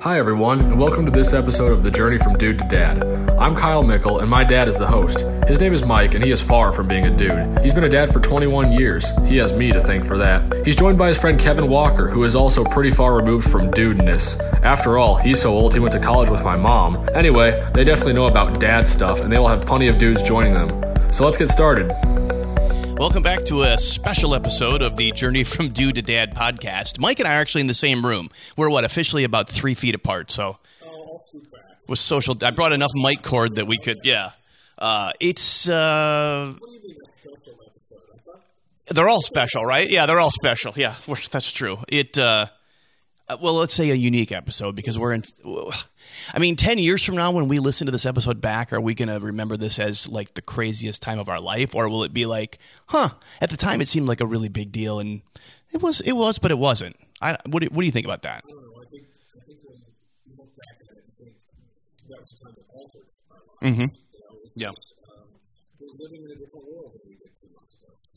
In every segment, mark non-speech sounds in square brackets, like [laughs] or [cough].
Hi, everyone, and welcome to this episode of The Journey from Dude to Dad. I'm Kyle Mickle, and my dad is the host. His name is Mike, and he is far from being a dude. He's been a dad for 21 years. He has me to thank for that. He's joined by his friend Kevin Walker, who is also pretty far removed from dudeness. After all, he's so old he went to college with my mom. Anyway, they definitely know about dad stuff, and they will have plenty of dudes joining them. So let's get started. Welcome back to a special episode of the Journey from Dude to Dad podcast. Mike and I are actually in the same room. We're what officially about three feet apart. So with social, I brought enough mic cord that we could. Yeah, uh, it's. Uh, they're all special, right? Yeah, they're all special. Yeah, [laughs] that's true. It. Uh, well, let's say a unique episode because we're in. I mean, 10 years from now, when we listen to this episode back, are we going to remember this as like the craziest time of our life? Or will it be like, huh, at the time it seemed like a really big deal and it was, it was, but it wasn't. I, what, do, what do you think about that? Mm-hmm. Yeah.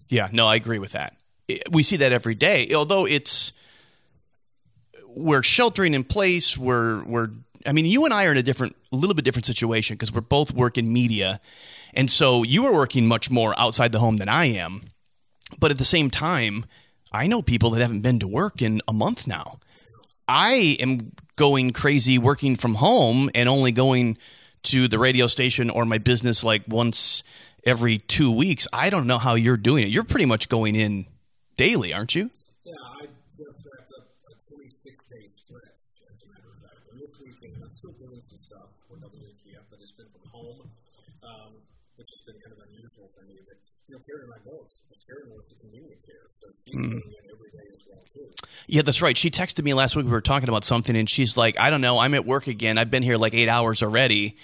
Yeah, no, I agree with that. We see that every day, although it's we're sheltering in place. We're we're I mean, you and I are in a different, a little bit different situation because we're both working media, and so you are working much more outside the home than I am. But at the same time, I know people that haven't been to work in a month now. I am going crazy working from home and only going to the radio station or my business like once every two weeks. I don't know how you're doing it. You're pretty much going in daily, aren't you? Mm. Yeah, that's right. She texted me last week. We were talking about something, and she's like, I don't know. I'm at work again. I've been here like eight hours already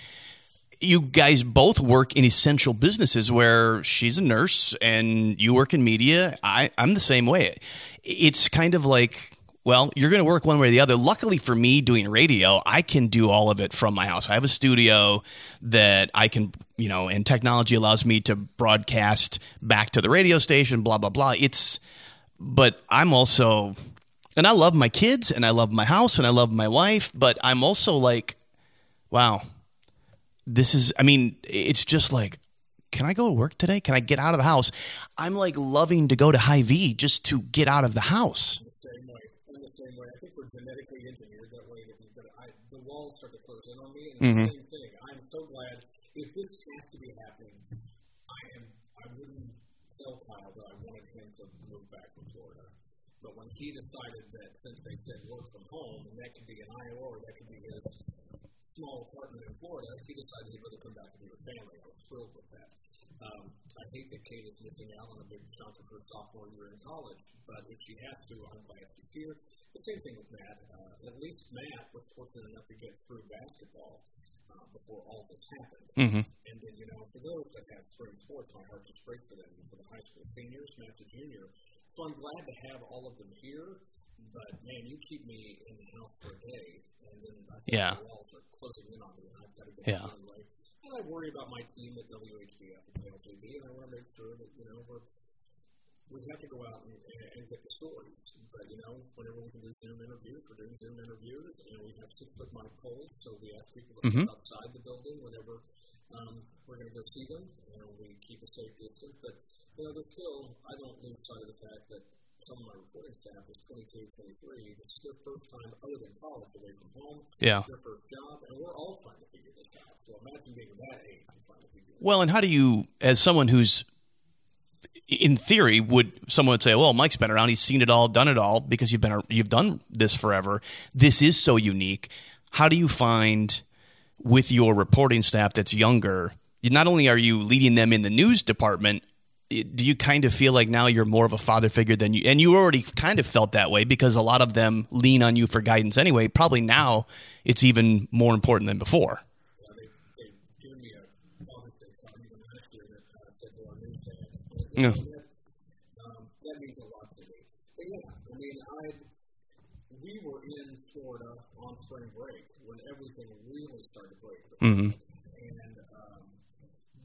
you guys both work in essential businesses where she's a nurse and you work in media. I, I'm the same way. It's kind of like, well, you're going to work one way or the other. Luckily for me, doing radio, I can do all of it from my house. I have a studio that I can, you know, and technology allows me to broadcast back to the radio station, blah, blah, blah. It's, but I'm also, and I love my kids and I love my house and I love my wife, but I'm also like, wow, this is i mean it's just like can i go to work today? Can i get out of the house? I'm like loving to go to Hy-Vee just to get out of the house the walls start to close in on me and mm-hmm. the same thing i'm so glad if this has to be happening i am i wouldn't tell kyle that i wanted him to move back from florida but when he decided that since they said work from home and that could be in iowa or that could be his small apartment in Florida, he decided he'd rather come back and be with family. I was thrilled with that. Um, I hate that Kate is missing out on a big chunk of her sophomore year in college, but if she has to, I'm glad she's here. The same thing with Matt. Uh, at least Matt was fortunate enough to get through basketball uh, before all this happened. Mm-hmm. And then, you know, for those that have spring sports, my heart just breaks for them. For the high school seniors, Matt's a junior. So I'm glad to have all of them here. But man, you keep me in the house for a day, and then I yeah. the walls are closing in on me, and I've got to get yeah. away. And I worry about my team at WHBF and LJB, and I want to make sure that you know we're we have to go out and, and get the stories. But you know, whenever we can do Zoom interviews, we're doing Zoom interviews. Know, we have six foot mic poles, so we ask people to mm-hmm. outside the building whenever um, we're going to go see them. Know, we keep a safe distance, but you know, there's still I don't lose sight of the fact that some of my reporting staff is 22, 23. It's their first time other than college away from home. Yeah. Their first job, and we're all trying to figure this out. So imagine being that age and trying to figure Well, and how do you, as someone who's in theory, would someone would say, "Well, Mike's been around; he's seen it all, done it all, because you've been you've done this forever. This is so unique." How do you find with your reporting staff that's younger? Not only are you leading them in the news department, do you kind of feel like now you're more of a father figure than you and you already kind of felt that way because a lot of them lean on you for guidance anyway probably now it's even more important than before yeah. Um, that means a lot to me. But yeah, I mean, I we were in Florida on spring break when everything really started breaking. Mm-hmm. And um,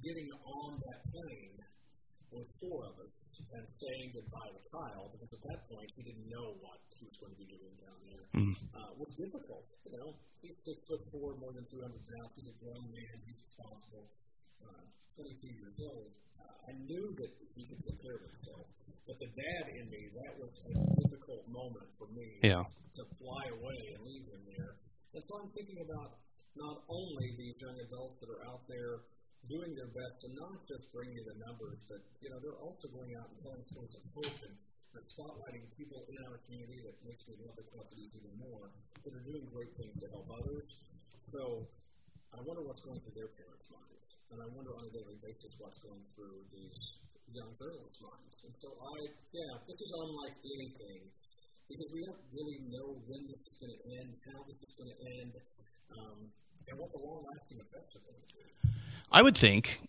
getting on that plane with four of us and saying goodbye to Kyle because at that point he didn't know what he was going to be doing down there mm. uh, was difficult. You know, he's six foot four, more than 200 pounds. He's a grown man. He's responsible. Uh, 22 years old. I knew that he could take care of himself. But the dad in me, that was a difficult moment for me yeah. to fly away and leave him there. And so I'm thinking about not only these young adults that are out there doing their best to not just bring you the numbers, but you know they're also going out and telling stories of hope and spotlighting people in our community that makes me love the companies even more that are doing great things to help others. So I wonder what's going through their parents' minds, and I wonder on a daily basis what's going through these young girls' minds. And so I, yeah, this is unlike anything because we don't really know when this is going to end, how this is going to end. Um, and what the long-lasting effects are going to be. I would think,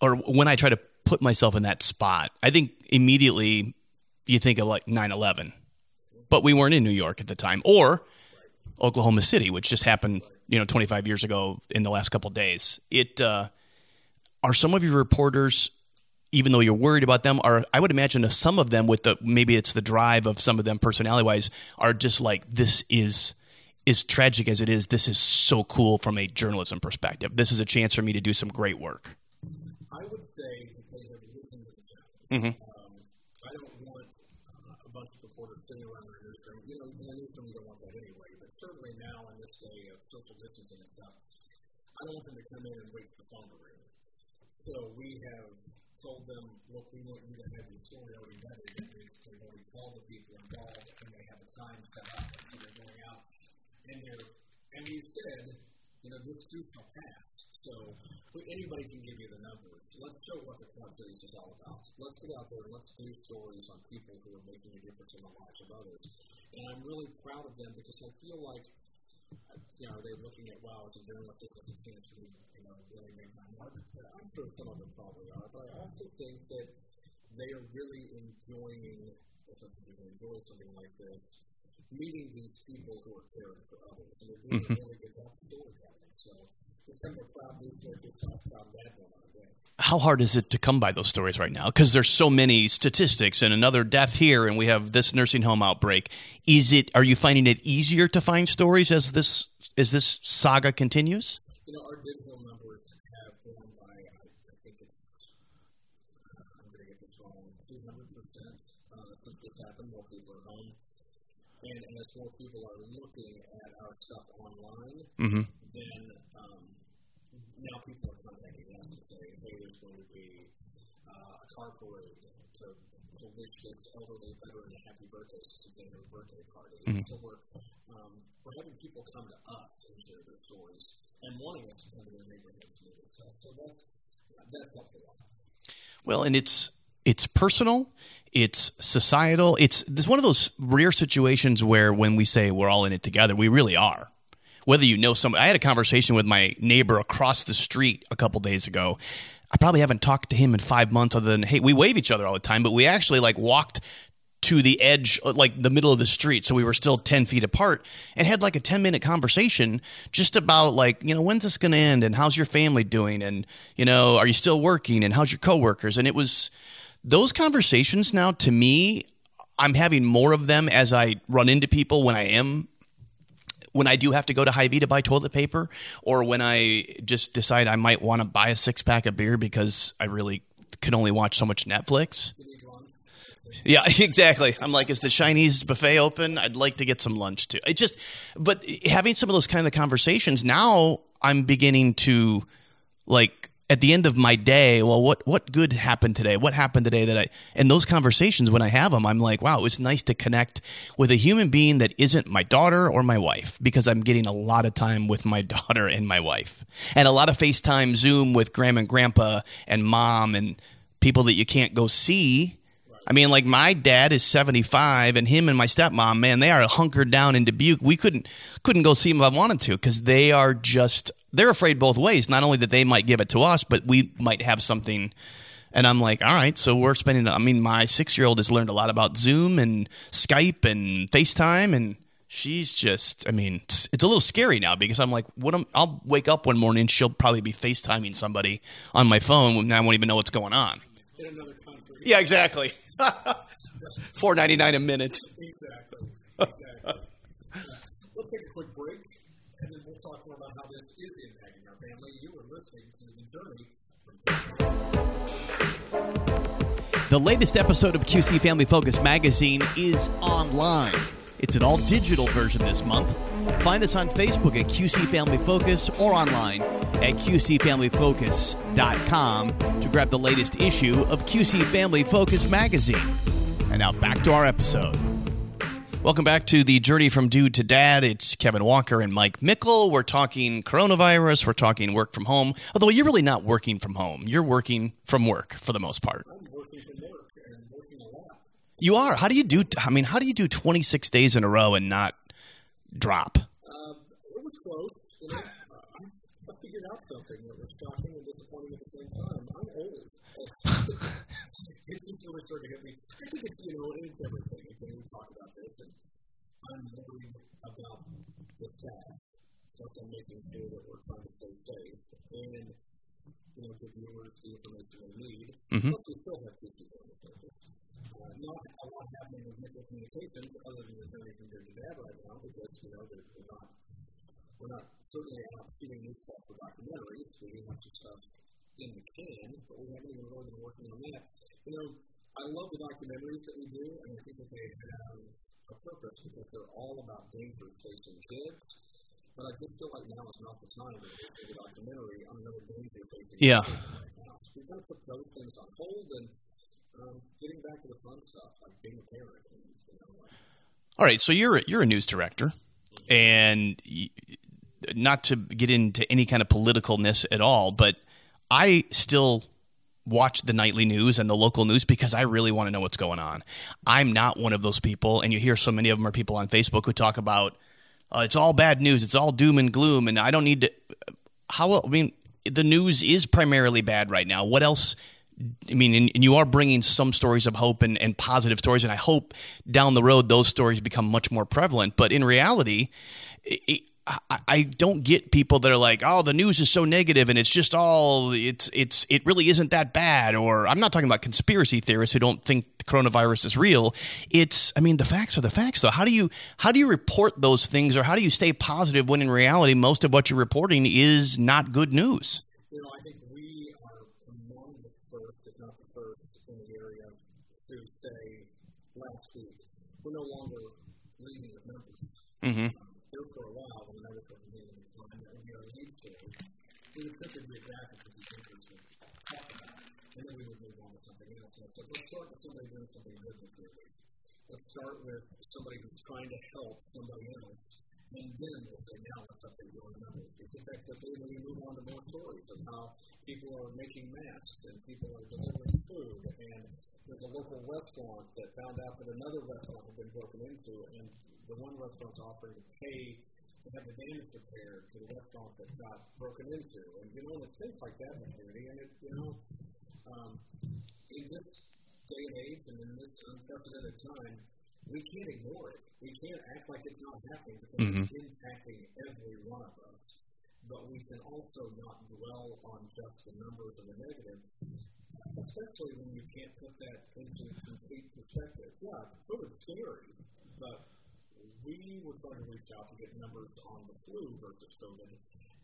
or when I try to put myself in that spot, I think immediately you think of like 9 11. But we weren't in New York at the time, or Oklahoma City, which just happened, you know, 25 years ago in the last couple days. It uh, are some of your reporters, even though you're worried about them, are I would imagine some of them with the maybe it's the drive of some of them personality wise are just like this is as tragic as it is, this is so cool from a journalism perspective. This is a chance for me to do some great work. I would say the mm-hmm. um, I don't want uh, a bunch of reporters sitting around their newsroom. You know, a newsroom you don't want that anyway. But certainly now in this day of social distancing and stuff, I don't want them to come in and wait for the phone to ring. So we have told them, look, we want you to have your story already ready. That means they've already called the people involved and they have a time set up. So they're going out and they're and you said, you know, this too shall pass. So anybody can give you the numbers. Let's show what the Quad Cities is all about. Let's get out there and let's do stories on people who are making a difference in the lives of others. And I'm really proud of them because I feel like, you know, they're looking at, wow, as a journalist, it's a chance me, you know, really make my mark. I'm sure some of them probably are, but I also think that they are really enjoying, if they enjoy something like this, meeting these people who are caring for others. And they're doing mm-hmm. really good storytelling. So it's kind of a proud news story, proud, proud dad moment, I think. How hard is it to come by those stories right now? Because there's so many statistics and another death here, and we have this nursing home outbreak. Is it? Are you finding it easier to find stories as this as this saga continues? You know, our digital numbers have grown by I think it's I'm going to get this wrong 200 percent uh, since this happened while people are home. And as more people are looking at our stuff online, mm-hmm. then um, now people are contacting us and saying, hey, there's going to be uh, a car parade to, to wish this elderly veteran a happy birthday to get her birthday party. Mm-hmm. So we're, um, we're having people come to us and share their stories and wanting us to come to their neighborhoods and do stuff. So that's, that's helped a lot. Well, and it's it's personal, it's societal. It's this one of those rare situations where when we say we're all in it together, we really are. Whether you know somebody, I had a conversation with my neighbor across the street a couple days ago. I probably haven't talked to him in five months, other than hey, we wave each other all the time, but we actually like walked to the edge, like the middle of the street. So we were still 10 feet apart and had like a 10 minute conversation just about like, you know, when's this going to end and how's your family doing? And, you know, are you still working and how's your coworkers? And it was, those conversations now to me i'm having more of them as i run into people when i am when i do have to go to Hy-Vee to buy toilet paper or when i just decide i might want to buy a six pack of beer because i really can only watch so much netflix yeah, [laughs] exactly. I'm like, is the Chinese buffet open? I'd like to get some lunch too. It just, but having some of those kind of conversations now, I'm beginning to like at the end of my day, well, what what good happened today? What happened today that I and those conversations when I have them, I'm like, wow, it was nice to connect with a human being that isn't my daughter or my wife because I'm getting a lot of time with my [laughs] daughter and my wife, and a lot of FaceTime, Zoom with grandma and grandpa and mom and people that you can't go see. I mean, like my dad is 75, and him and my stepmom, man, they are hunkered down in Dubuque. We couldn't couldn't go see them if I wanted to because they are just they're afraid both ways. Not only that they might give it to us, but we might have something. And I'm like, all right, so we're spending. I mean, my six year old has learned a lot about Zoom and Skype and FaceTime, and she's just. I mean, it's, it's a little scary now because I'm like, what? Am, I'll wake up one morning, she'll probably be FaceTiming somebody on my phone, and I won't even know what's going on. Yeah, exactly. [laughs] Four ninety nine a minute. Exactly. Exactly. [laughs] Let's take a quick break, talk more about how this is impacting our family. You are listening to the journey. The latest episode of QC Family Focus magazine is online. It's an all digital version this month. Find us on Facebook at QC Family Focus or online at QCFamilyFocus.com to grab the latest issue of QC Family Focus magazine. And now back to our episode. Welcome back to the Journey from Dude to Dad. It's Kevin Walker and Mike Mickle. We're talking coronavirus. We're talking work from home. Although you're really not working from home, you're working from work for the most part. I'm working from work and working a lot. You are. How do you do? I mean, how do you do 26 days in a row and not drop? Uh, it was close. You know, I figured out something that was shocking and disappointing at the same time. I'm old. [laughs] [laughs] it just really started to hit me. I think it's, you know, it's everything. The staff. Plus, making sure that we're trying to stay safe and, you know, give viewers the information they need. Mhm. Plus, we still have issues on the surface. Uh, not a lot happening with Mickle communications other than the journey from Dude to Dad right now because, you know, they're, they're not we're not certainly out shooting new stuff for documentaries. We do have some stuff in the can, but we haven't even really been working on that. You know, I love the documentaries that we do, and I think that they have a purpose because they're all about danger facing kids. But I just feel like now is not the time to do a documentary on another danger facing Yeah. kids right now. So we've got to put those things on hold and um, getting back to the fun stuff, like being a parent. And, you know, like, All right, so you're you're a news director, and y- not to get into any kind of politicalness at all, but I still watch the nightly news and the local news because I really want to know what's going on. I'm not one of those people, and you hear so many of them are people on Facebook who talk about uh, it's all bad news, it's all doom and gloom, and I don't need to. How I mean, the news is primarily bad right now. What else? I mean, and, you are bringing some stories of hope and, and positive stories, and I hope down the road those stories become much more prevalent. But in reality, it, it, I, I don't get people that are like, "Oh, the news is so negative, and it's just all it's it's it really isn't that bad." Or I'm not talking about conspiracy theorists who don't think the coronavirus is real. It's, I mean, the facts are the facts, though. How do you how do you report those things, or how do you stay positive when in reality most of what you're reporting is not good news? You know, I think we are among the first, if not the first, in the area to say last week we're no longer leading with numbers. Mm-hmm. We would simply geographic with these interests and talk about it, and then we would move on to something else. I let's start with somebody doing something good with. Let's start with somebody who's trying to help somebody else. And then we'll say, now let's update you on. It's effectively when we move on to more stories of how people are making masks and people are delivering food. And there's a local restaurant that found out that another restaurant had been broken into, and the one restaurant's offering to pay to have the damage repaired to the restaurant that got broken into. And, you know, and it's things like that in the community. And, it, you know, um, in this day and age and in this unprecedented time, we can't ignore it. We can't act like it's not happening because it's impacting every one of us. But we can also not dwell on just the numbers and the negative, especially when you can't put that into complete perspective. Yeah, it's sort of scary, but we were trying to reach out to get numbers on the flu versus COVID,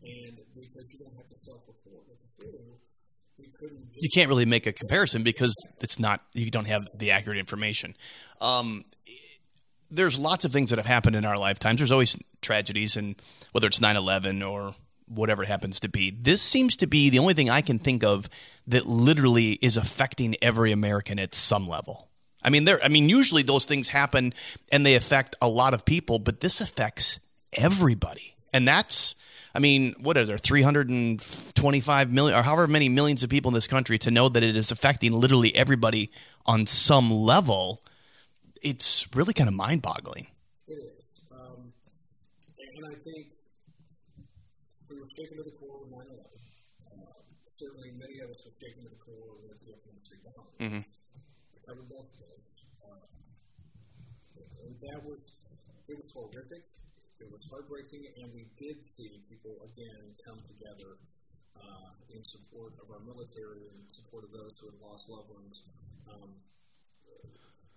and because you don't have to self-report with the flu. You can't really make a comparison because it's not you don't have the accurate information. Um, there's lots of things that have happened in our lifetimes. There's always tragedies, and whether it's 9/11 or whatever it happens to be, this seems to be the only thing I can think of that literally is affecting every American at some level. I mean, there. I mean, usually those things happen and they affect a lot of people, but this affects everybody, and that's. I mean, what are there, 325 million, or however many millions of people in this country to know that it is affecting literally everybody on some level? It's really kind of mind boggling. It is. Um, and I think we were shaken to the core with 9 11. Uh, certainly, many of us were shaken to the core with the Oklahoma bombing. Mhm. I covered both of those. Uh, and that was, it was horrific. It was heartbreaking, and we did see people again come together uh, in support of our military and support of those who have lost loved ones. Um,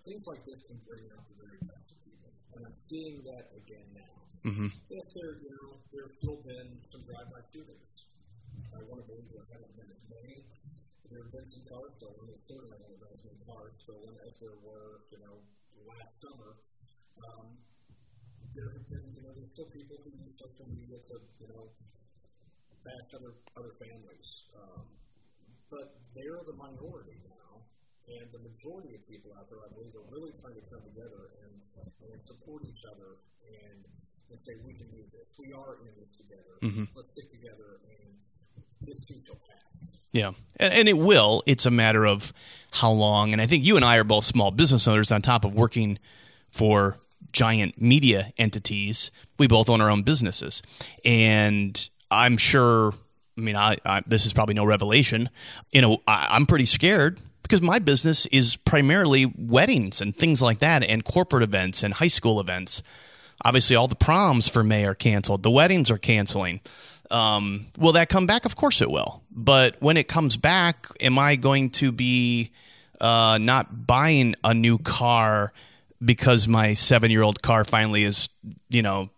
things like this can bring out the very best of people, and I'm seeing that again now. Mm-hmm. Yes, there, you know, there have still been some drive-by shootings. I want to believe there haven't been as many. There have been some cars stolen. There certainly been as many cars stolen as there were, you know, last summer. Um, there have been, you know, there's still people who use social media to, you know, bash other other families. Um, but they're the minority now, and the majority of people out there, I believe, are really trying to come together and, and support each other and, and say we can do this. We are in this together. Mm-hmm. Let's stick together and this too shall pass. Yeah, and, and it will. It's a matter of how long. And I think you and I are both small business owners. On top of working for giant media entities, we both own our own businesses, and I'm sure. I mean, I, I this is probably no revelation. You know, I, I'm pretty scared because my business is primarily weddings and things like that, and corporate events and high school events. Obviously, all the proms for May are canceled. The weddings are canceling. Um, will that come back? Of course it will. But when it comes back, am I going to be uh, not buying a new car because my seven year old car finally is, you know,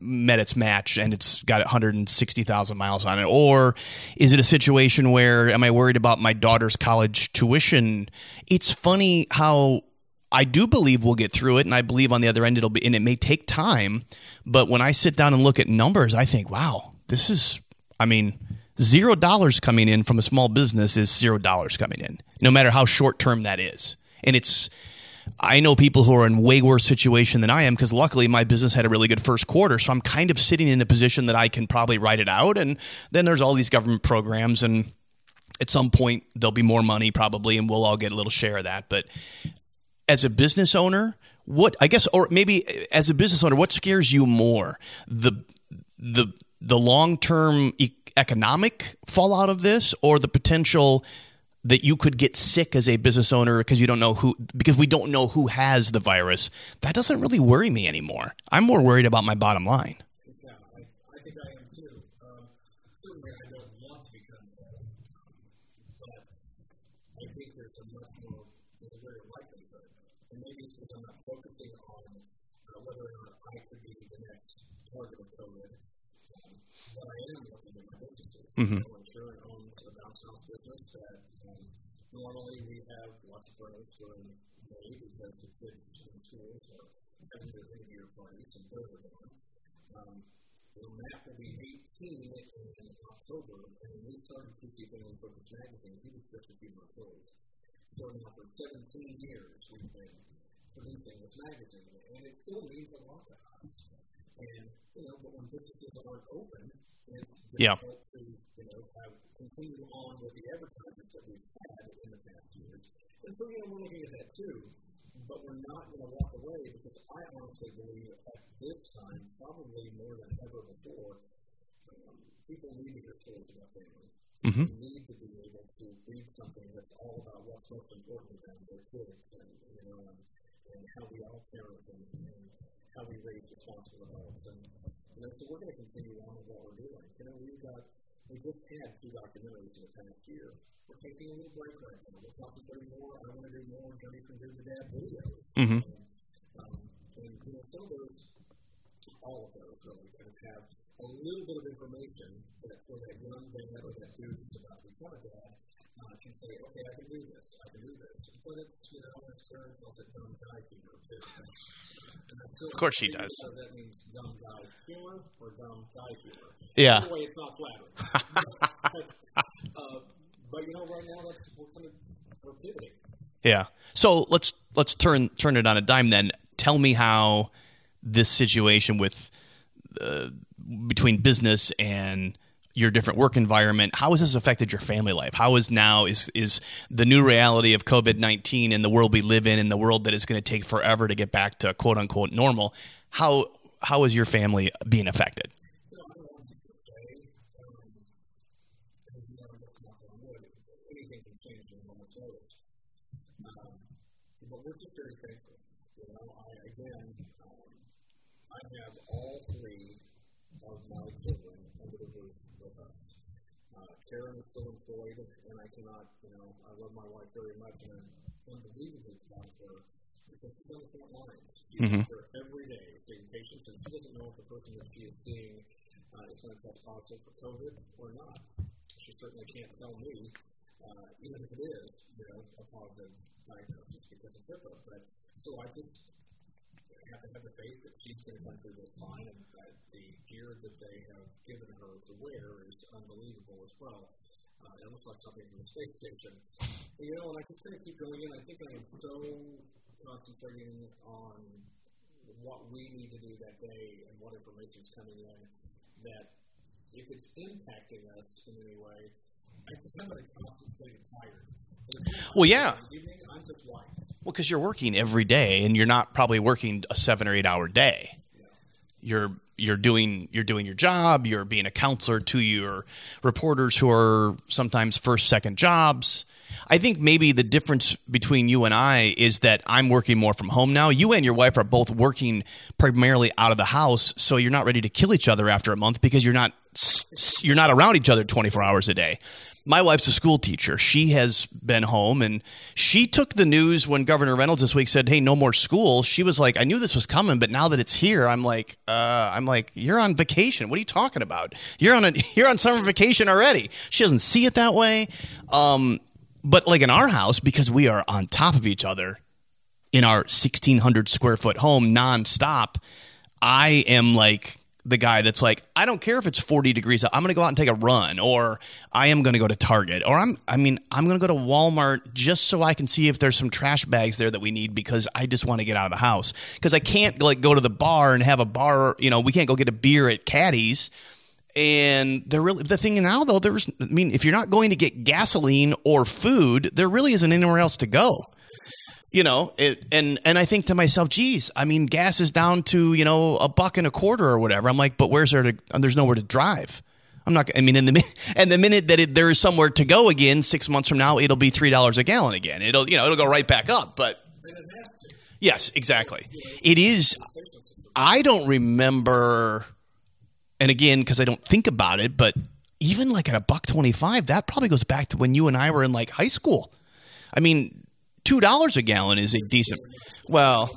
met its match and it's got 160,000 miles on it? Or is it a situation where am I worried about my daughter's college tuition? It's funny how I do believe we'll get through it, and I believe on the other end it'll be, and it may take time. But when I sit down and look at numbers, I think, wow, this is, I mean, zero dollars coming in from a small business is zero dollars coming in, no matter how short term that is. And it's, I know people who are in way worse situation than I am because luckily my business had a really good first quarter, so I'm kind of sitting in a position that I can probably write it out. And then there's all these government programs, and at some point there'll be more money probably, and we'll all get a little share of that. But as a business owner, what I guess, or maybe as a business owner, what scares you more the the the long term economic fallout of this, or the potential that you could get sick as a business owner because you don't know who because we don't know who has the virus? That doesn't really worry me anymore. I'm more worried about my bottom line. Yeah, I, think I am too. Certainly, I don't want to become but I think there's a much more, maybe it's on whether or not I could be the next target of I am my. Mhm. QC Family Focus Magazine. He was just a few months old. So now for 17 years, we've been producing this magazine, and it still means a lot to us. And, you know, but when businesses aren't open, it's Yeah. to, you know, have, continue on with the advertisements that we've had in the past years. And so, you know, we're looking at that too. But we're not going to walk away because I honestly believe at this time, probably more than ever before, um, people need to hear stories about family. Mhm. They need to be able to read something that's all about what's most important to them, their kids, and you know, and, and how we all parent and, and how we raise responsible adults. And you know, so we're going to continue on with what we're doing. You know, we've got we just had two documentaries in the past year. We're taking a little break right now. We're concentrating more. I want to do more Journey from Dude to Dad videos. Mhm. Um, and you know, some of those, all of those really, kind of have a little bit of information that for that young dad or that dude who's about to become a dad uh, can say, okay, I can do this, I can do this. But it's, you know, it's Karen calls it dumb guy humor too. And I'm still Of course she does. Whether that means dumb guy humor or dumb guy humor. Yeah. Either way, it's not flattering. but, [laughs] [laughs] uh, but you know, right now, that's, we're kind of we're pivoting. Yeah. So let's let's turn turn it on a dime then. Tell me how this situation with between business and your different work environment how has this affected your family life? How is now is is the new reality of covid-19 and the world we live in and the world that is going to take forever to get back to quote unquote normal how how is your family being affected love my wife very much, and I'm unbelievably proud of her because she's on the front lines. She's mm-hmm. there every day seeing patients, and she doesn't know if the person that she is seeing uh, is going to test positive for COVID or not. She certainly can't tell me, uh, even if it is, you know, a positive diagnosis because of HIPAA. But so I just have to have the faith that she's going to come through this fine, and that the gear that they have given her to wear is unbelievable as well. Uh, it looks like something from the space station. But, you know, and I just kind of keep going in. I think I am so concentrating on what we need to do that day and what information is coming in that if it's impacting us in any way, I become constantly tired. Well, yeah. Well, because you're working every day, and you're not probably working a seven or eight hour day. You're you're doing you're doing your job. You're being a counselor to your reporters who are sometimes first second jobs. I think maybe the difference between you and I is that I'm working more from home now. You and your wife are both working primarily out of the house, so you're not ready to kill each other after a month because you're not you're not around each other 24 hours a day my wife's a school teacher. She has been home and she took the news when Governor Reynolds this week said, "Hey, no more school." She was like, "I knew this was coming, but now that it's here, I'm like, uh, I'm like, you're on vacation. What are you talking about? You're on a [laughs] you're on summer vacation already." She doesn't see it that way. Um, but like in our house because we are on top of each other in our 1600 square foot home nonstop, I am like the guy that's like, I don't care if it's 40 degrees. Out, I'm going to go out and take a run, or I am going to go to Target, or I'm, I mean, I'm going to go to Walmart just so I can see if there's some trash bags there that we need because I just want to get out of the house. Because I can't like go to the bar and have a bar. You know, we can't go get a beer at Caddy's. And they're really the thing now though. There's, I mean, if you're not going to get gasoline or food, there really isn't anywhere else to go you know it and and i think to myself geez i mean gas is down to you know a buck and a quarter or whatever. I'm like but where's there to there's nowhere to drive. I'm not i mean in the [laughs] and the minute that it, there is somewhere to go again six months from now it'll be three dollars a gallon again. It'll you know it'll go right back up but yes exactly. It is i don't remember and again because i don't think about it but even like at a buck 25 that probably goes back to when you and i were in like high school. I mean two dollars a gallon is a decent. Well,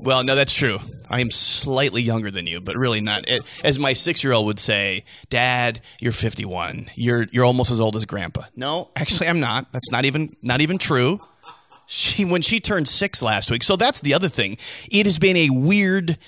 well, no, that's true. I am slightly younger than you, but really not. As my six-year-old would say, "Dad, you're 51. You're you're almost as old as Grandpa." No, actually, I'm not. That's not even not even true. She when she turned six last week. So that's the other thing. It has been a weird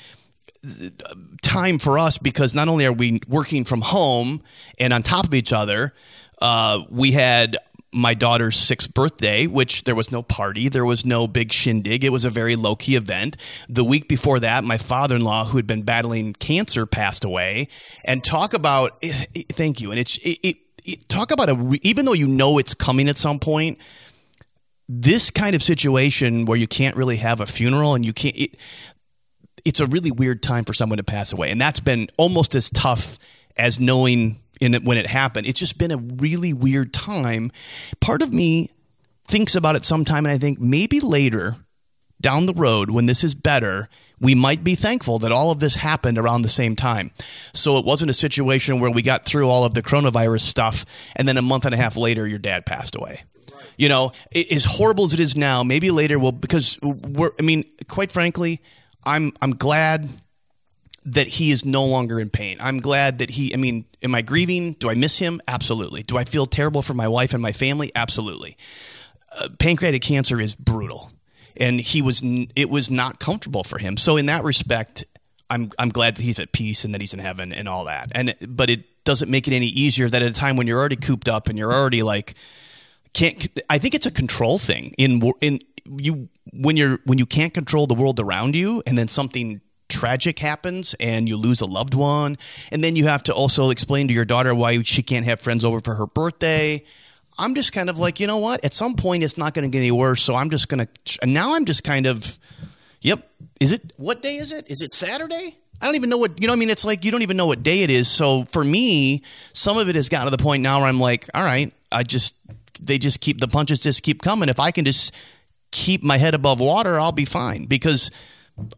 uh, time for us because not only are we working from home and on top of each other, uh, we had my daughter's sixth birthday, which there was no party, there was no big shindig. It was a very low key event. The week before that, my father in law, who had been battling cancer, passed away. And talk about, eh, eh, thank you. And it's, it, it, talk about a, even though you know it's coming at some point, this kind of situation where you can't really have a funeral and you can't, it, it's a really weird time for someone to pass away. And that's been almost as tough as knowing in it when it happened. It's just been a really weird time. Part of me thinks about it sometime and I think maybe later down the road when this is better, we might be thankful that all of this happened around the same time. So it wasn't a situation where we got through all of the coronavirus stuff and then a month and a half later your dad passed away. You know, as horrible as it is now, maybe later we'll because we're I mean, quite frankly, I'm I'm glad that he is no longer in pain. I'm glad that he, I mean, am I grieving? Do I miss him? Absolutely. Do I feel terrible for my wife and my family? Absolutely. Uh, pancreatic cancer is brutal. And he was, it was not comfortable for him. So in that respect, I'm, I'm glad that he's at peace and that he's in heaven and all that. And, but it doesn't make it any easier that at a time when you're already cooped up and you're already like, can't, I think it's a control thing in, in, you, when you're, when you can't control the world around you and then something tragic happens and you lose a loved one. And then you have to also explain to your daughter why she can't have friends over for her birthday. I'm just kind of like, you know what? At some point, it's not going to get any worse. So I'm just going to, and now I'm just kind of, yep. Is it, what day is it? Is it Saturday? I don't even know what, you know, I mean, it's like you don't even know what day it is. So for me, some of it has gotten to the point now where I'm like, all right, I just, they just keep, the punches just keep coming. If I can just keep my head above water, I'll be fine because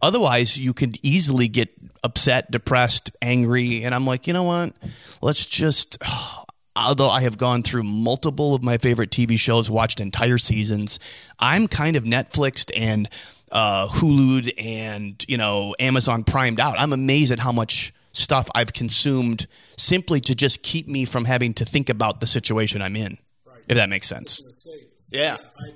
Otherwise, you could easily get upset, depressed, angry. And I'm like, you know what? Let's just. [sighs] although I have gone through multiple of my favorite TV shows, watched entire seasons, I'm kind of Netflixed and uh, Hulu'd and you know Amazon primed out. I'm amazed at how much stuff I've consumed simply to just keep me from having to think about the situation I'm in. Right. If that makes sense. Let's Yeah. I,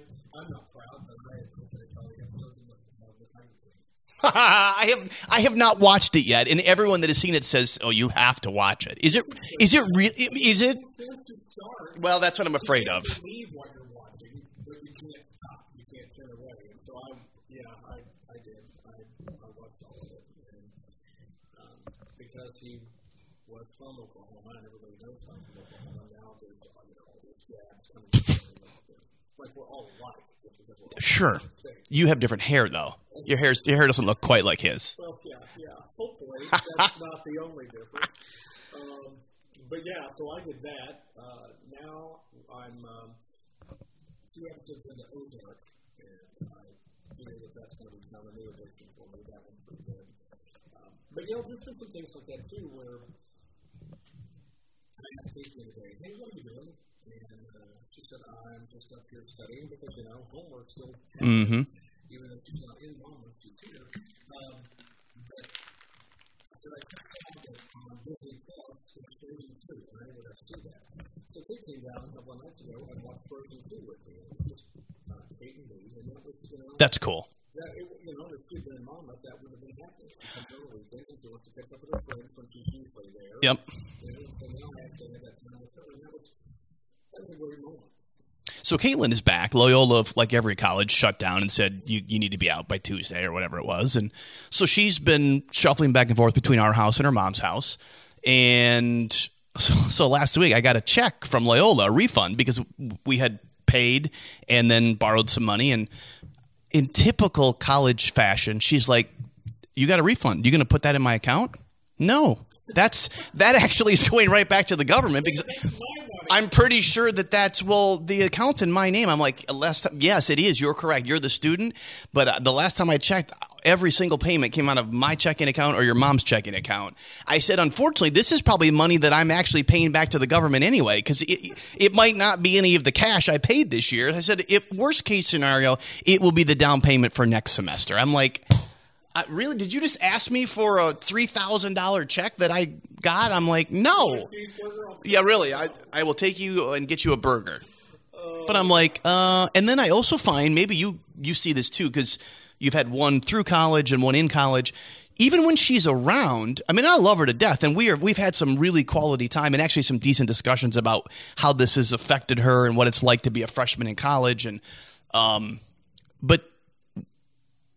[laughs] I have I have not watched it yet, and everyone that has seen it says, "Oh, you have to watch it." Is it is it real? Is it? Once you start, Well, that's what I'm afraid of. you what you're watching, but you can't stop. You can't turn away. And so I, yeah, I, I did. I, I watched all of it, and um, because he was from Oklahoma, and everybody knows I'm from Oklahoma. Now there's all these jabs coming. Like we're all alike. just because we're all Sure, you have different hair though. Your hair your hair doesn't look quite like his. Well, yeah, yeah. Hopefully, that's [laughs] not the only difference. Um, but yeah, so I did that. Uh, now I'm um, two episodes into Ozark, and I feel that that's going to become a new addiction for me. That one's pretty good. Um, but you know, there's been some things like that too, where I asked Kate the other day, "Hey, what are you doing?" And uh, she said, "I'm just up here studying because you know homework still." Mm-hmm. Even if she's not in Monmouth when she's here. Um, but I said I checked out that on Disney Plus, there's Frozen 2, and I have to see that. So they came down a couple of nights ago and watched Frozen 2 with me. And it was just uh, Kate me, and that was, you know, That's cool. that, it, you know, if she'd been in Monmouth, that would have been happening. Comes over the weekend and she to catch up with her friends when she's usually there. Yep. You know, so now I actually had that time with her, and that was, that was a great moment. So Caitlin is back. Loyola, like every college, shut down and said you, you need to be out by Tuesday or whatever it was. And so she's been shuffling back and forth between our house and her mom's house. And [laughs] so, so last week I got a check from Loyola, a refund, because we had paid and then borrowed some money. And in typical college fashion, she's like, "You got a refund? You going to put that in my account?" No. That's that actually is [laughs] going right back to the government because I'm pretty sure that that's well the account's in my name. I'm like last time, yes, it is. You're correct. You're the student, but uh, the last time I checked, every single payment came out of my checking account or your mom's checking account. I said, unfortunately, this is probably money that I'm actually paying back to the government anyway because it, it might not be any of the cash I paid this year. I said, if worst case scenario, it will be the down payment for next semester. I'm like. Really? Did you just ask me for a three thousand dollar check that I got? I'm like, no. Yeah, really. I I will take you and get you a burger. But I'm like, uh, and then I also find maybe you you see this too because you've had one through college and one in college. Even when she's around, I mean, I love her to death, and we are we've had some really quality time and actually some decent discussions about how this has affected her and what it's like to be a freshman in college. And um, but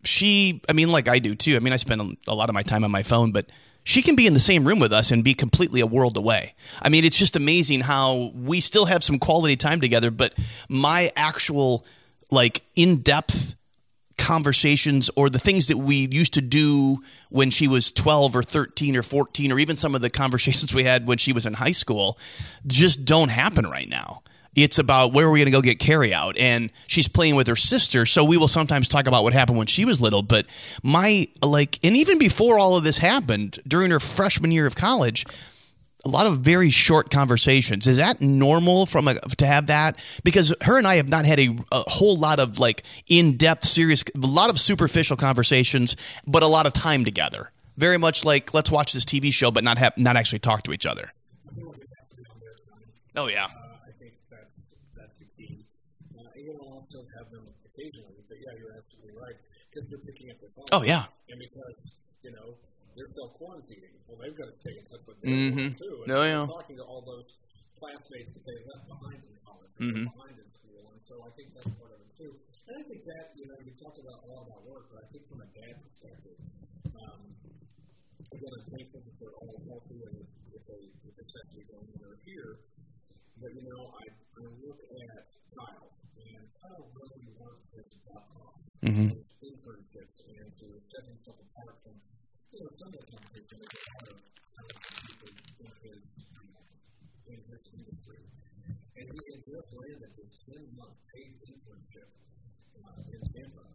she, I mean, like I do too. I mean, I spend a, lot of my time on my phone, but she can be in the same room with us and be completely a world away. I mean, it's just amazing how we still have some quality time together, but my actual, like, in depth conversations or the things that we used to do when she was 12 or 13 or 14 or even some of the [laughs] conversations we had when she was in high school just don't happen right now it's about where are we going to go get carry out and she's playing with her sister so we will sometimes talk about what happened when she was little but my like and even before all of this happened during her freshman year of college a lot of very short conversations. Is that normal from a, to have that? Because her and I have not had a, a whole lot of like in depth, serious, a lot of superficial conversations, but a lot of time together. Very much like let's watch this TV show, but not have not actually talk to each other. Oh yeah, Uh, I think that's that's the key. Uh, you will also have them occasionally, but yeah, you're absolutely right because they're picking up their phone. oh yeah. and because you know they're self quarantining, well, they've got to stay in touch with their Mhm. too. And Oh, yeah. talking to all those classmates that they left behind in college, Mhm. behind in school, and so I think that's part of it too. And I think that you know you talk about a lot about work, but I think from a dad perspective, um, again, I'm thankful that they're all healthy and if they if they're going and they're here. But you know, I, I look at Kyle, and Kyle really worked his butt off. Mhm. His internships and to set himself apart from, you know, some of the competition is a lot of people in his, in his industry. And he had just landed this 10 month paid internship uh, in Tampa,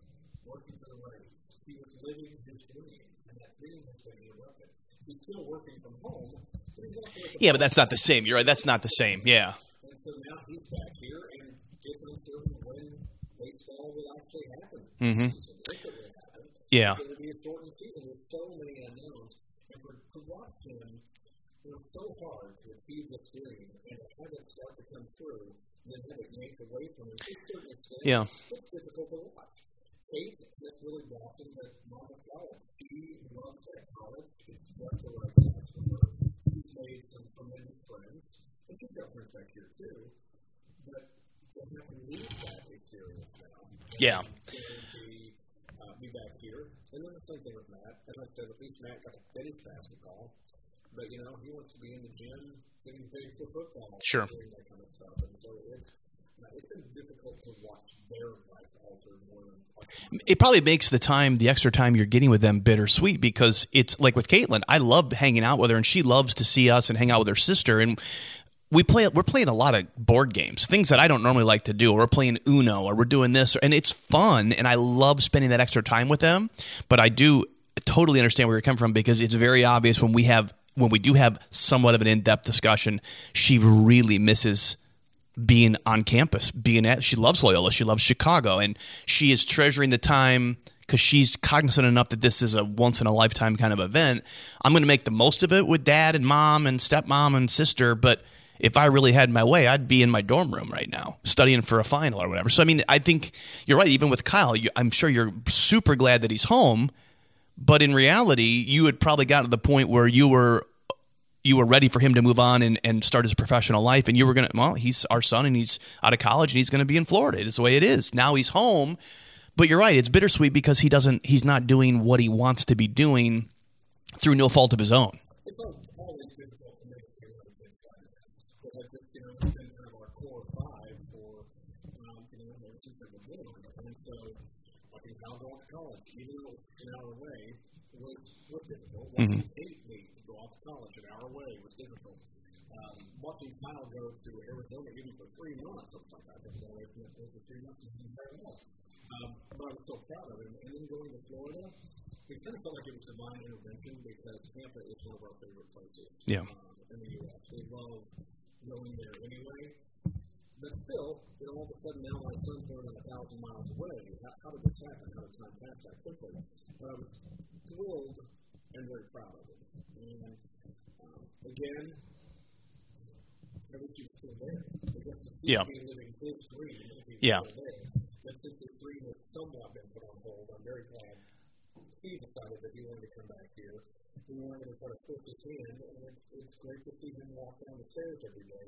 working for the Rays. He was living his dream, and that dream has been interrupted. He's still working from home, but he's also at Yeah, but that's not the same. You're right. That's not the same. Yeah. And so now he's back here and gets uncertain when baseball will actually happen. Mhm. If it will happen. Yeah. It's going to be a shortened season with so many unknowns. And for, to watch him work so hard to achieve this dream and to have it start to come true and then have it yanked away from him to a certain extent, Yeah. it's difficult to watch. Kate has really blossomed at Monmouth College. She loves that college. It's just the right size for her. She's made some tremendous friends. And she's got friends back here too. But they have to leave that experience now Yeah. Be back here. And then the same thing with Matt. As I said, at least Matt got to finish basketball. But, you know, he wants to be in the gym getting paid for football. Sure. Doing that kind of stuff. And so it's, it's been difficult to watch their life alter more than It probably makes the time, the extra time you're getting with them, bittersweet because it's like with Caitlin. I love hanging out with her, and she loves to see us and hang out with her sister. And we play. We're playing a lot of board games, things that I don't normally like to do. Or we're playing Uno, or we're doing this, and it's fun. And I love spending that extra time with them. But I do totally understand where you're coming from because it's very obvious when we have when we do have somewhat of an in-depth discussion, she really misses being on campus, being at. She loves Loyola. She loves Chicago, and she is treasuring the time because she's cognizant enough that this is a once in a lifetime kind of event. I'm going to make the most of it with dad and mom and stepmom and sister, but. If I really had my way, I'd be in my dorm room right now, studying for a final or whatever. So, I mean, I think you're right. Even with Kyle, you, I'm sure you're super glad that he's home, but in reality, you had probably got to the point where you were you were ready for him to move on and, and start his professional life. And you were going to well he's our son and he's out of college and he's going to be in florida. It's the way it is. Now he's home. But you're right. It's bittersweet because he doesn't he's not doing what he wants to be doing through no fault of his own ever since the beginning. And so, like in Kyle going to college, even though it's an hour away, was, was difficult. Watching Kate leave to go off to college an hour away was difficult. Um, watching Kyle go to Arizona even for three months, something like that, because away from for three months entire life. Um, but I was so proud of him. And then going to Florida, it kind of felt like it was divine intervention because Tampa is one of our favorite places Yeah. um, in the U.S. We love going there anyway. But still, you know, all of a sudden now my son's going a thousand miles away. How, how did this happen? How did time pass that quickly? But I was thrilled and very proud of him. And um, again, I wish he was still there. I guess he Yeah. living his dream if he was Yeah. But since his dream has somewhat been put on hold, I'm very glad he decided that he wanted to come back here. He wanted to try to push his hand, and it's, it's great to see him walk down the stairs every day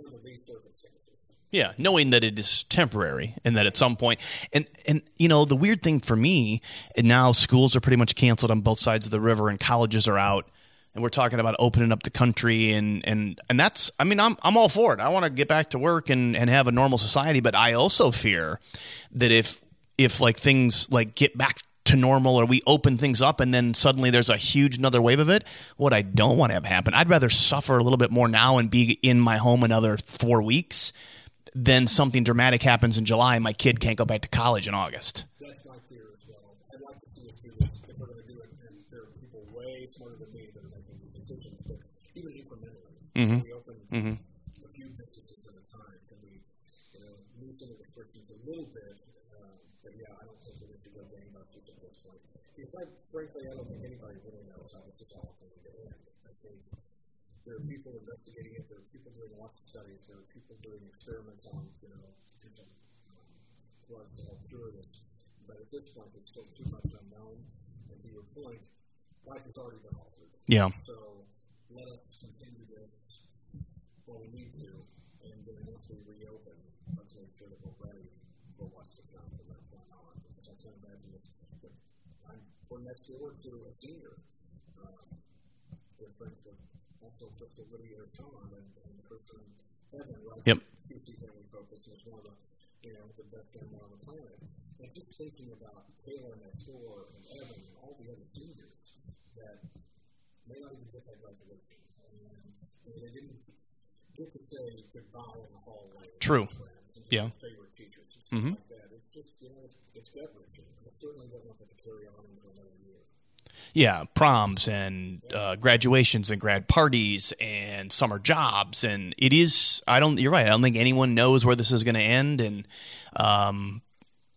under these circumstances. Yeah, knowing that it is temporary and that at some point and and you know the weird thing for me and now schools are pretty much canceled on both sides of the river and colleges are out and we're talking about opening up the country and and and that's I mean I'm I'm all for it. I want to get back to work and and have a normal society, but I also fear that if if like things like get back to normal or we open things up and then suddenly there's a huge another wave of it what i don't want to have happen i'd rather suffer a little bit more now and be in my home another four weeks than something dramatic happens in july and my kid can't go back to college in august. That's my fear as well. I'd like to see us do this if we're going to do it, and there are people way smarter than me that are making these decisions, but even incrementally, mm-hmm. we open a few businesses at a time, and we, you know, loosen the restrictions a little bit. Uh, but yeah, I don't think that we should go gangbusters at this point. Because I, frankly, I don't think anybody really knows how this is all going to end. I think there are people investigating it. There are people doing lots of studies. There are people doing experiments on, you know, different drugs to help cure this. But at this point, there's still too much unknown. And to your point, life has already been altered. yeah So let us continue this while we need to, and then once we reopen, let's make sure that we're ready for what's to come from that point on. Because I can't imagine it's, I'm, for next year to a senior, um, with friends with also Crystal Whittier John and, and Kristen Right? Yep. Thinking about Taylor and Tor and Evan and all the other seniors that may not even get that graduation. And, and they didn't get to say goodbye in the hallway. True. Yeah. favorite teachers Mhm. like that. It's just, you know, it's, it's gut wrenching. I certainly don't want that to carry on into another year. Yeah, proms and uh, graduations and grad parties and summer jobs, and it is. I don't. You're right. I don't think anyone knows where this is going to end, and um,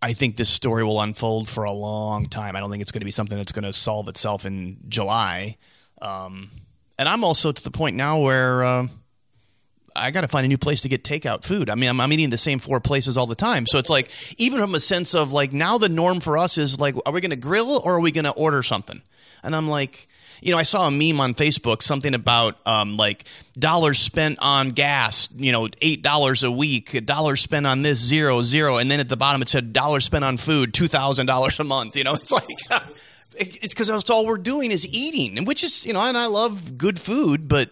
I think this story will unfold for a long time. I don't think it's going to be something that's going to solve itself in July. Um, and I'm also to the point now where. Uh, I got to find a new place to get takeout food. I mean, I'm, I'm, eating the same four places all the time. So it's like, even from a sense of like, now the norm for us is like, are we going to grill or are we going to order something? And I'm like, you know, I saw a meme on Facebook, something about um, like dollars spent on gas, you know, eight dollars a week, dollars spent on this, zero, zero, and then at the bottom it said dollars spent on food, two thousand dollars a month. You know, it's like [laughs] it's because that's all we're doing is eating, and which is you know, and I love good food, but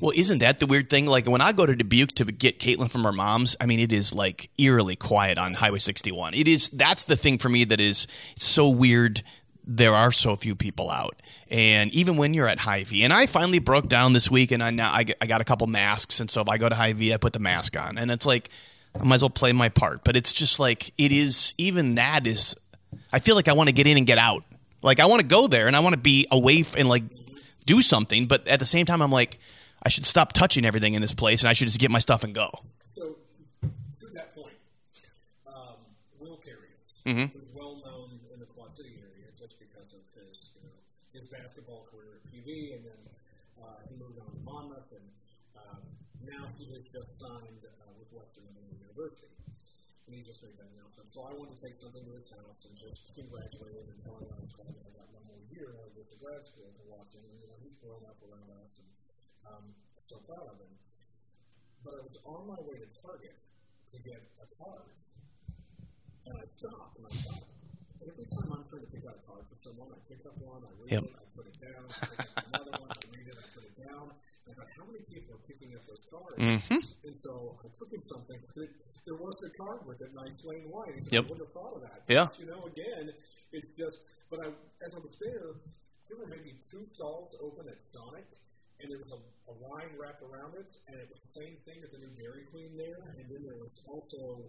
Well, isn't that the weird thing? Like when I go to Dubuque to get Caitlin from her mom's, I mean, it is like eerily quiet on Highway 61. It is. That's the thing for me that is so weird. There are so few people out, and even when you're at Hy-Vee, and I finally broke down this week, and I now I, I got a couple masks, and so if I go to Hy-Vee, I put the mask on, and it's like I might as well play my part. But it's just like it is. Even that is. I feel like I want to get in and get out. Like I want to go there and I want to be away f- and like do something. But at the same time, I'm like, I should stop touching everything in this place and I should just get my stuff and go. So to that point, um, Will Carrier mm-hmm. is well known in the Quad City area just because of his, you know, his basketball career at PV, and then uh, he moved on to Monmouth, and um, now he has just signed Western University. And he just made that announcement. So I wanted to take something to his house and just congratulate him and tell him I was glad I got one more year with the grad school to watch him. And, you know, he's grown up around us and um, so proud of him. But I was on my way to Target to get a card. And I stopped and I thought, every time I'm trying to pick out a card for someone, I pick up one, I read yep. it, I put it down, I pick up another one, I read it, I put it down. And I thought, how many people are picking up those cards? Mm-hmm. And so I took him something. There was a card with it, and I explained why. Yep. I wouldn't have thought of that. Yeah. But, you know, again, it's just, but I, as I was there, there were maybe two stalls open at Sonic, and there was a, a line wrapped around it, and it was the same thing as the new Dairy Queen there, and then there was also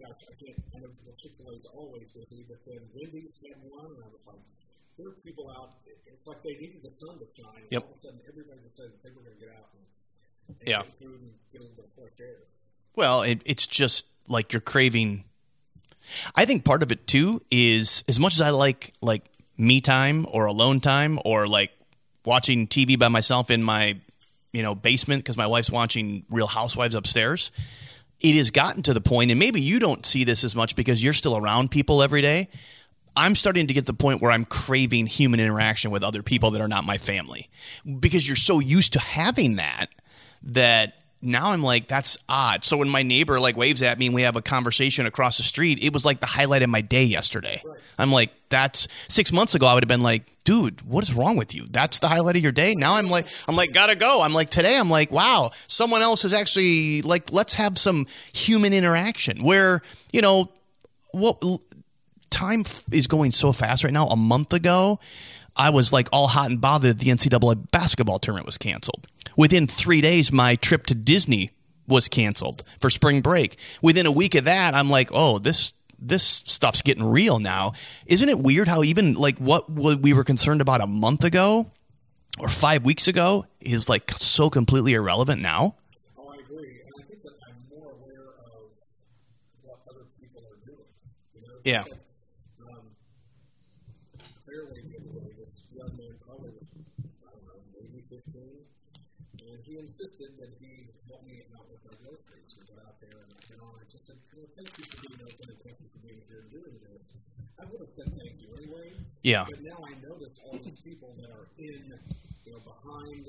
gosh, I can't, I know Chick fil A is always busy, but then Wendy's had one, and I was like, there are people out, it's like they needed the sun to shine. Yep. All of a sudden, everybody decided they were going to get out and, and yeah. get food and get a little fresh air. Well, it, it's just like you're craving. I think part of it too is as much as I like like me time or alone time or like watching TV by myself in my you know basement because my wife's watching Real Housewives upstairs it has gotten to the point, and maybe you don't see this as much because you're still around people every day. I'm starting to get to the point where I'm craving human interaction with other people that are not my family because you're so used to having that that now I'm like, that's odd. So when my neighbor like waves at me and we have a conversation across the street, it was like the highlight of my day yesterday. Right. I'm like, that's six months ago. I would have been like, dude, what is wrong with you? That's the highlight of your day. Now I'm like, I'm like, gotta go. I'm like, today I'm like, wow, someone else is actually like, let's have some human interaction where, you know, what time is going so fast right now. A month ago, I was like all hot and bothered the NCAA basketball tournament was canceled. Within three days, my trip to Disney was canceled for spring break. Within a week of that, I'm like, oh, this this stuff's getting real now. Isn't it weird how even like what we were concerned about a month ago or five weeks ago is like so completely irrelevant now? Oh, I agree, and I think that I'm more aware of what other people are doing. You know? Yeah. And insisted that he help me out with my groceries. We got out there, and, and I just said, well, thank you for being open and thank you for being here and doing this. I would have said thank you anyway. Yeah. But now I notice all these people that are in, you know, behind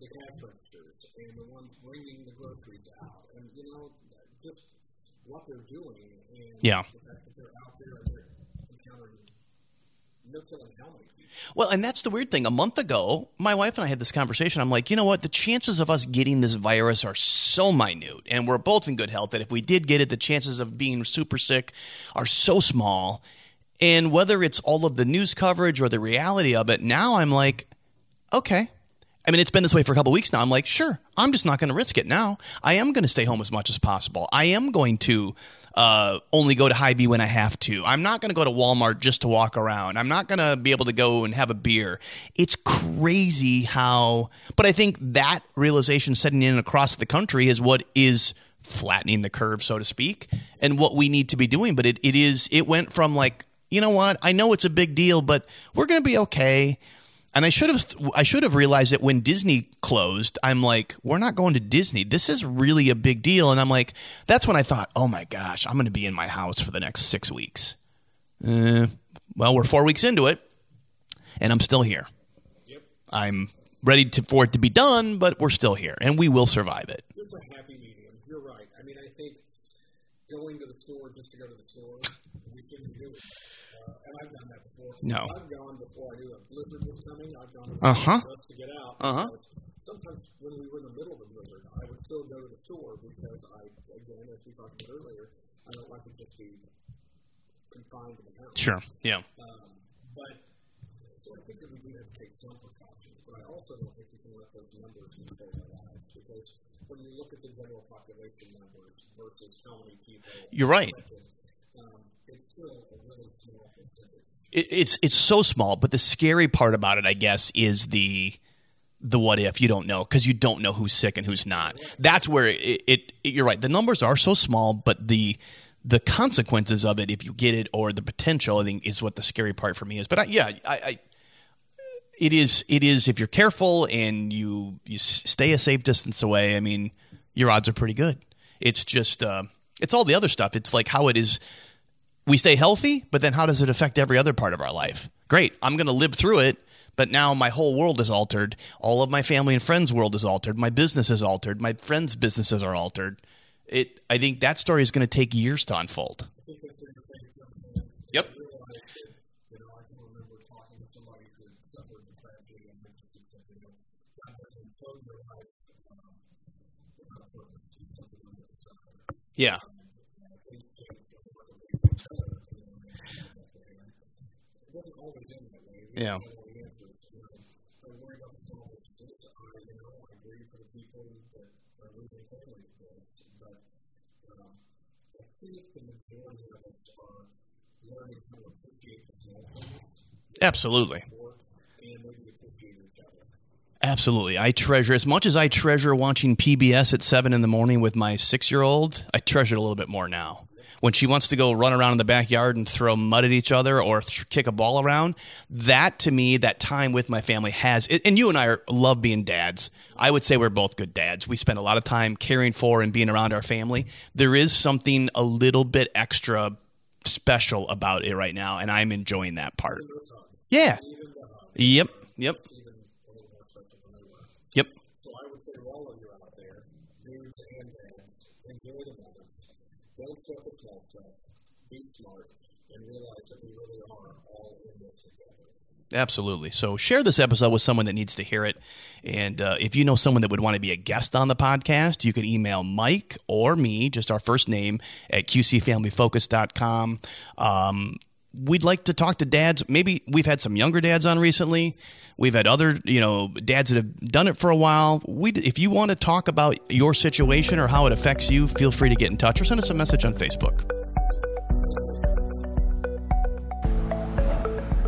the cash registers and the ones bringing the groceries out, and you know, just what they're doing and Yeah. the fact that they're how many people? Well, and that's the weird thing. A month ago, my wife and I had this conversation. I'm like, you know what? The chances of us getting this virus are so minute, and we're both in good health that if we did get it, the chances of being super sick are so small. And whether it's all of the news coverage or the reality of it, now I'm like, okay. I mean, it's been this way for a couple weeks now. I'm like, sure, I'm just not going to risk it now. I am going to stay home as much as possible. I am going to uh, only go to Hy-Vee when I have to. I'm not going to go to Walmart just to walk around. I'm not going to be able to go and have a beer. It's crazy how, but I think that realization setting in across the country is what is flattening the curve, so to speak, and what we need to be doing. But it, it is, it went from like, you know what? I know it's a big deal, but we're going to be okay. And I should have I should have realized that when Disney closed, I'm like, we're not going to Disney. This is really a big deal. And I'm like, that's when I thought, oh my gosh, I'm going to be in my house for the next six weeks. Uh, well, we're four weeks into it, and I'm still here. Yep. I'm ready to, for it to be done, but we're still here, and we will survive it. It's a happy medium. You're right. I mean, I think going to the store just to go to the store, we shouldn't do it. And I've done that before. No. I've gone before I knew a blizzard was coming. I've gone Uh-huh. to get out. Uh-huh. But Sometimes when we were in the middle of a blizzard, I would still go to the store because I, again, as we talked about earlier, I don't like to just be confined to the house. Sure. Yeah. Um, but so I think that we do have to take some precautions, but I also don't think we can let those numbers control our lives because when you look at the general population numbers versus how many people, You're right. um, it's still a really small percentage. It, it's it's so small, but the scary part about it, I guess, is the the what if you don't know because you don't know who's sick and who's not. That's where it, it, it. You're right. The numbers are so small, but the the consequences of it, if you get it, or the potential, I think, is what the scary part for me is. But I, yeah, I, I it is it is if you're careful and you you stay a safe distance away. I mean, your odds are pretty good. It's just uh, it's all the other stuff. It's like how it is we stay healthy, but then how does it affect every other part of our life? Great, I'm going to live through it, but now my whole world is altered. All of my family and friends' world is altered. My business is altered. My friends' businesses are altered. It. I think that story is going to take years to unfold. Yep. You things Absolutely. Absolutely. I treasure as much as I treasure watching PBS at seven in the morning with my six year old, I treasure it a little bit more now. When she wants to go run around in the backyard and throw mud at each other or th- kick a ball around, that to me, that time with my family has, and you and I are, love being dads. I would say we're both good dads. We spend a lot of time caring for and being around our family. There is something a little bit extra special about it right now, and I'm enjoying that part. Yeah. Yep. Yep. Yep. Don't the stuff. Be smart and realize that we really are all in this together. Absolutely. So share this episode with someone that needs to hear it. And uh, if you know someone that would want to be a guest on the podcast, you can email Mike or me, just our first name, at qcfamilyfocus.com. Um, we'd like to talk to dads. Maybe we've had some younger dads on recently. We've had other, you know, dads that have done it for a while. We, if you want to talk about your situation or how it affects you, feel free to get in touch or send us a message on Facebook.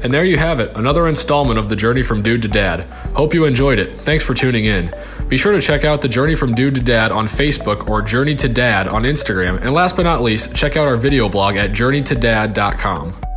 And there you have it, another installment of The Journey from Dude to Dad. Hope you enjoyed it. Thanks for tuning in. Be sure to check out The Journey from Dude to Dad on Facebook or Journey to Dad on Instagram. And last but not least, check out our video blog at journeytodad.com.